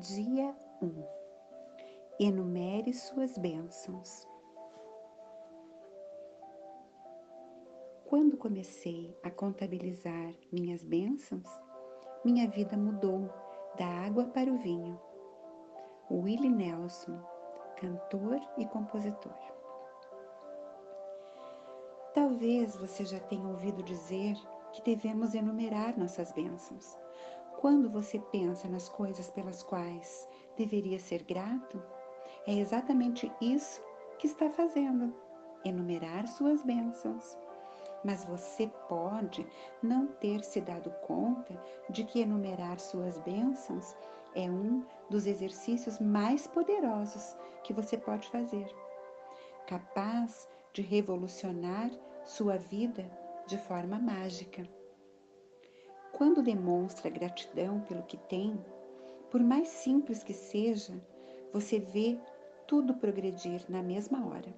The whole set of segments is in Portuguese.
Dia 1 Enumere suas bênçãos. Quando comecei a contabilizar minhas bênçãos, minha vida mudou da água para o vinho. Willie Nelson, cantor e compositor. Talvez você já tenha ouvido dizer que devemos enumerar nossas bênçãos. Quando você pensa nas coisas pelas quais deveria ser grato, é exatamente isso que está fazendo enumerar suas bênçãos. Mas você pode não ter se dado conta de que enumerar suas bênçãos é um dos exercícios mais poderosos que você pode fazer, capaz de revolucionar sua vida de forma mágica. Quando demonstra gratidão pelo que tem, por mais simples que seja, você vê tudo progredir na mesma hora.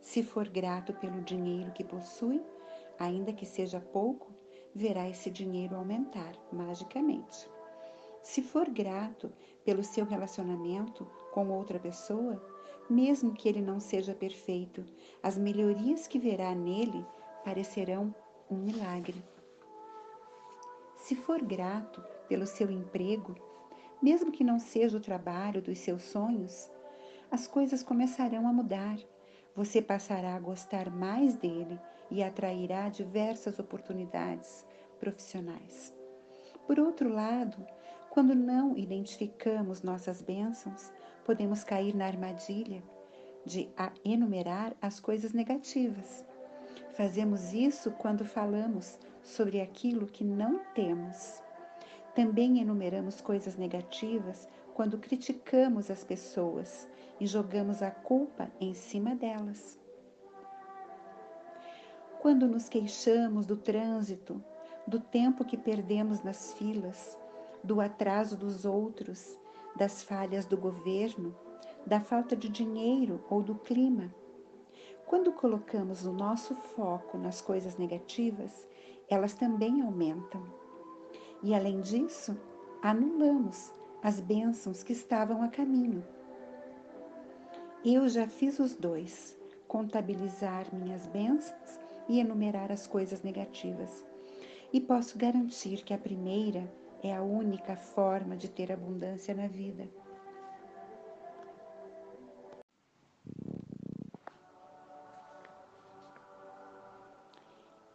Se for grato pelo dinheiro que possui, ainda que seja pouco, verá esse dinheiro aumentar magicamente. Se for grato pelo seu relacionamento com outra pessoa, mesmo que ele não seja perfeito, as melhorias que verá nele parecerão um milagre. Se for grato pelo seu emprego, mesmo que não seja o trabalho dos seus sonhos, as coisas começarão a mudar. Você passará a gostar mais dele e atrairá diversas oportunidades profissionais. Por outro lado, quando não identificamos nossas bênçãos, podemos cair na armadilha de enumerar as coisas negativas. Fazemos isso quando falamos sobre aquilo que não temos. Também enumeramos coisas negativas quando criticamos as pessoas e jogamos a culpa em cima delas. Quando nos queixamos do trânsito, do tempo que perdemos nas filas, do atraso dos outros, das falhas do governo, da falta de dinheiro ou do clima. Quando colocamos o nosso foco nas coisas negativas, elas também aumentam. E além disso, anulamos as bênçãos que estavam a caminho. Eu já fiz os dois, contabilizar minhas bênçãos e enumerar as coisas negativas. E posso garantir que a primeira é a única forma de ter abundância na vida.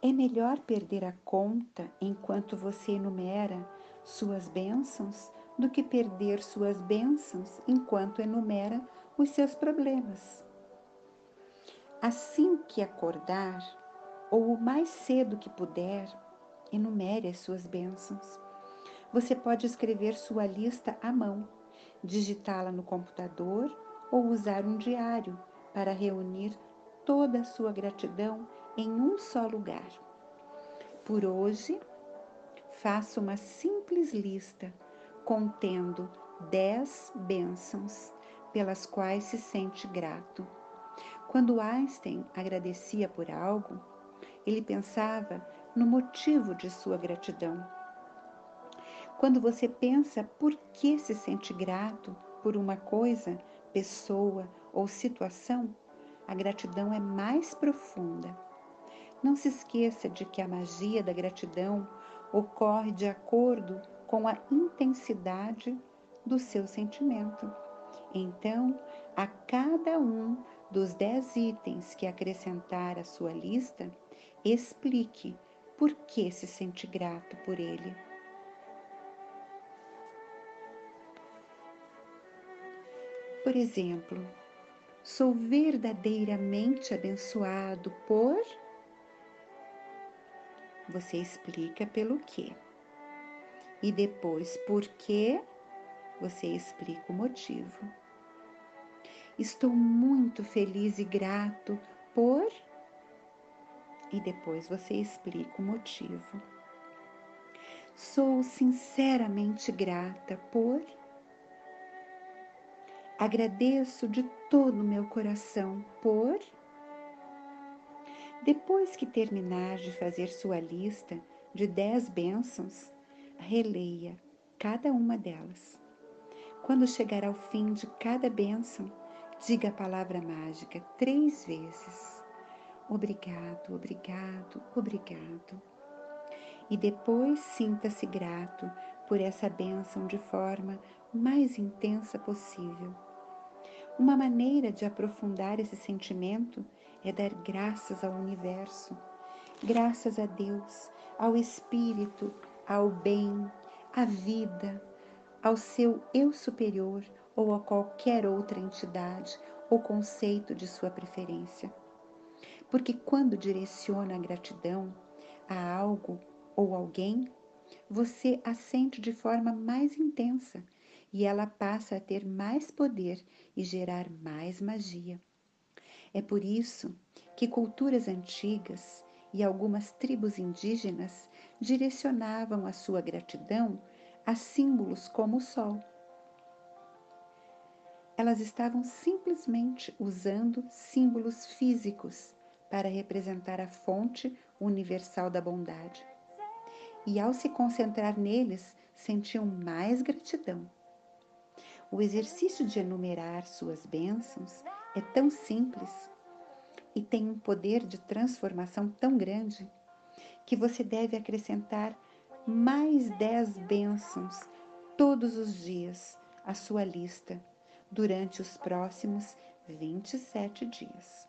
É melhor perder a conta enquanto você enumera suas bênçãos do que perder suas bênçãos enquanto enumera os seus problemas. Assim que acordar, ou o mais cedo que puder, enumere as suas bênçãos. Você pode escrever sua lista à mão, digitá-la no computador ou usar um diário para reunir toda a sua gratidão em um só lugar. Por hoje, faça uma simples lista contendo dez bênçãos pelas quais se sente grato. Quando Einstein agradecia por algo, ele pensava no motivo de sua gratidão. Quando você pensa por que se sente grato por uma coisa, pessoa ou situação, a gratidão é mais profunda. Não se esqueça de que a magia da gratidão ocorre de acordo com a intensidade do seu sentimento. Então, a cada um dos dez itens que acrescentar à sua lista, explique por que se sente grato por ele. Por exemplo, Sou verdadeiramente abençoado por. Você explica pelo quê. E depois, por quê, você explica o motivo. Estou muito feliz e grato por. E depois você explica o motivo. Sou sinceramente grata por. Agradeço de todo o meu coração por. Depois que terminar de fazer sua lista de dez bênçãos, releia cada uma delas. Quando chegar ao fim de cada bênção, diga a palavra mágica três vezes. Obrigado, obrigado, obrigado. E depois sinta-se grato por essa bênção de forma mais intensa possível. Uma maneira de aprofundar esse sentimento é dar graças ao universo, graças a Deus, ao Espírito, ao bem, à vida, ao seu eu superior ou a qualquer outra entidade ou conceito de sua preferência. Porque quando direciona a gratidão a algo ou alguém, você a sente de forma mais intensa e ela passa a ter mais poder e gerar mais magia. É por isso que culturas antigas e algumas tribos indígenas direcionavam a sua gratidão a símbolos como o sol. Elas estavam simplesmente usando símbolos físicos para representar a fonte universal da bondade. E ao se concentrar neles, sentiam mais gratidão. O exercício de enumerar suas bênçãos é tão simples e tem um poder de transformação tão grande que você deve acrescentar mais dez bênçãos todos os dias à sua lista durante os próximos 27 dias.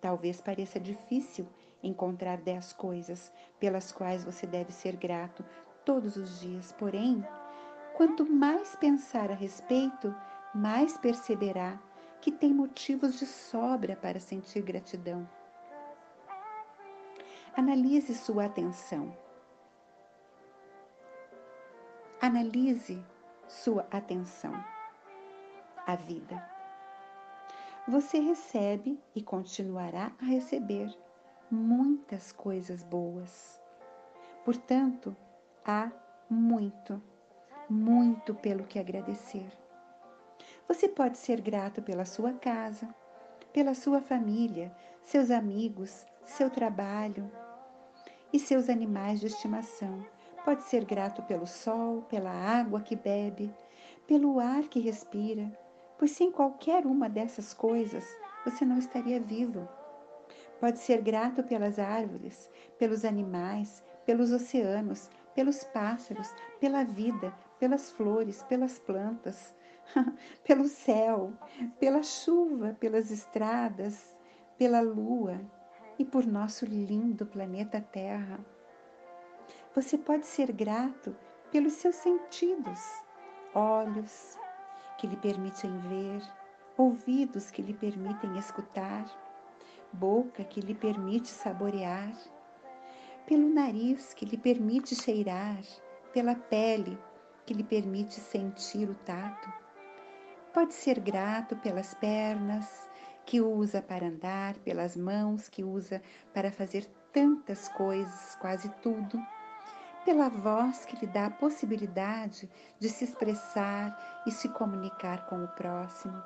Talvez pareça difícil encontrar dez coisas pelas quais você deve ser grato todos os dias, porém, quanto mais pensar a respeito, mais perceberá que tem motivos de sobra para sentir gratidão. Analise sua atenção. Analise sua atenção. A vida. Você recebe e continuará a receber muitas coisas boas. Portanto, há muito, muito pelo que agradecer. Você pode ser grato pela sua casa, pela sua família, seus amigos, seu trabalho e seus animais de estimação. Pode ser grato pelo sol, pela água que bebe, pelo ar que respira, pois sem qualquer uma dessas coisas você não estaria vivo. Pode ser grato pelas árvores, pelos animais, pelos oceanos, pelos pássaros, pela vida, pelas flores, pelas plantas, pelo céu, pela chuva, pelas estradas, pela lua e por nosso lindo planeta Terra. Você pode ser grato pelos seus sentidos, olhos que lhe permitem ver, ouvidos que lhe permitem escutar, boca que lhe permite saborear, pelo nariz que lhe permite cheirar, pela pele que lhe permite sentir o tato Pode ser grato pelas pernas que usa para andar, pelas mãos que usa para fazer tantas coisas, quase tudo, pela voz que lhe dá a possibilidade de se expressar e se comunicar com o próximo.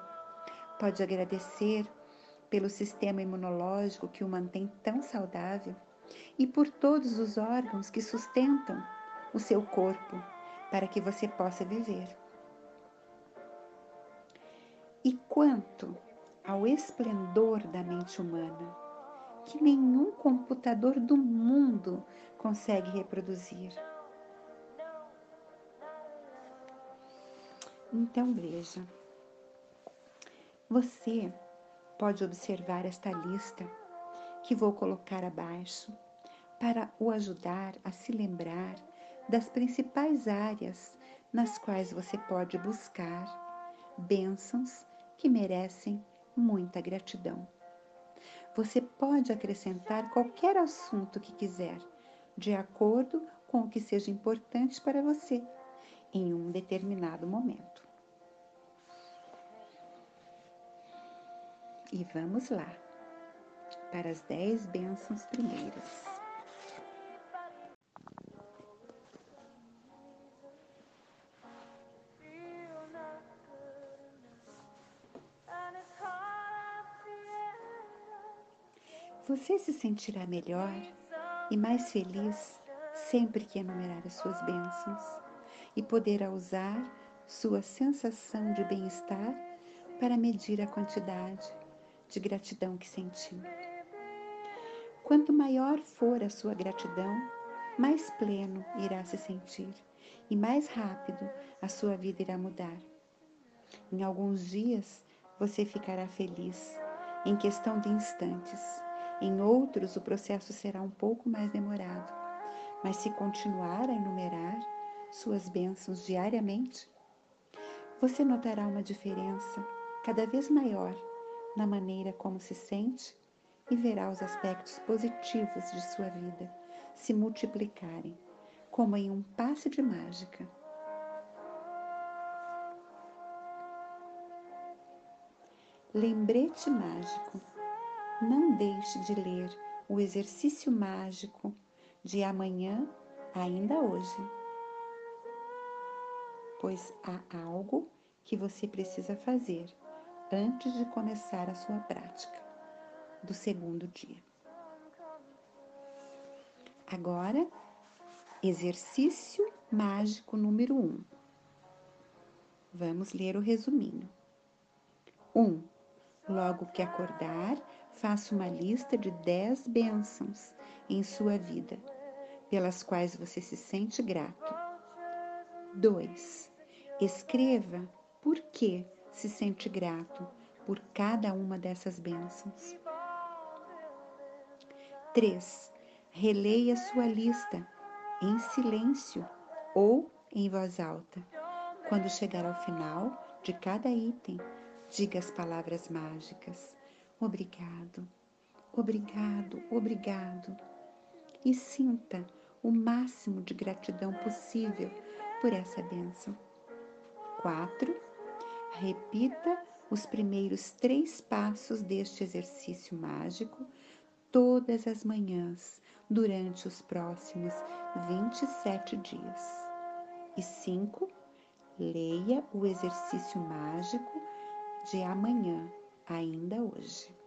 Pode agradecer pelo sistema imunológico que o mantém tão saudável e por todos os órgãos que sustentam o seu corpo para que você possa viver. E quanto ao esplendor da mente humana, que nenhum computador do mundo consegue reproduzir. Então veja, você pode observar esta lista que vou colocar abaixo para o ajudar a se lembrar das principais áreas nas quais você pode buscar bênçãos que merecem muita gratidão. Você pode acrescentar qualquer assunto que quiser, de acordo com o que seja importante para você em um determinado momento. E vamos lá para as dez bênçãos primeiras. Você se sentirá melhor e mais feliz sempre que enumerar as suas bênçãos e poderá usar sua sensação de bem-estar para medir a quantidade de gratidão que sentiu. Quanto maior for a sua gratidão, mais pleno irá se sentir e mais rápido a sua vida irá mudar. Em alguns dias você ficará feliz, em questão de instantes. Em outros, o processo será um pouco mais demorado. Mas se continuar a enumerar suas bênçãos diariamente, você notará uma diferença cada vez maior na maneira como se sente e verá os aspectos positivos de sua vida se multiplicarem, como em um passe de mágica. Lembrete mágico. Não deixe de ler o exercício mágico de amanhã, ainda hoje, pois há algo que você precisa fazer antes de começar a sua prática do segundo dia. Agora, exercício mágico número 1. Um. Vamos ler o resuminho. 1. Um, logo que acordar, faça uma lista de 10 bênçãos em sua vida, pelas quais você se sente grato. 2. Escreva por que se sente grato por cada uma dessas bênçãos. 3. Releia sua lista em silêncio ou em voz alta. Quando chegar ao final de cada item, diga as palavras mágicas: Obrigado, obrigado, obrigado. E sinta o máximo de gratidão possível por essa bênção. 4. Repita os primeiros três passos deste exercício mágico todas as manhãs durante os próximos 27 dias. E 5. Leia o exercício mágico de amanhã, ainda hoje.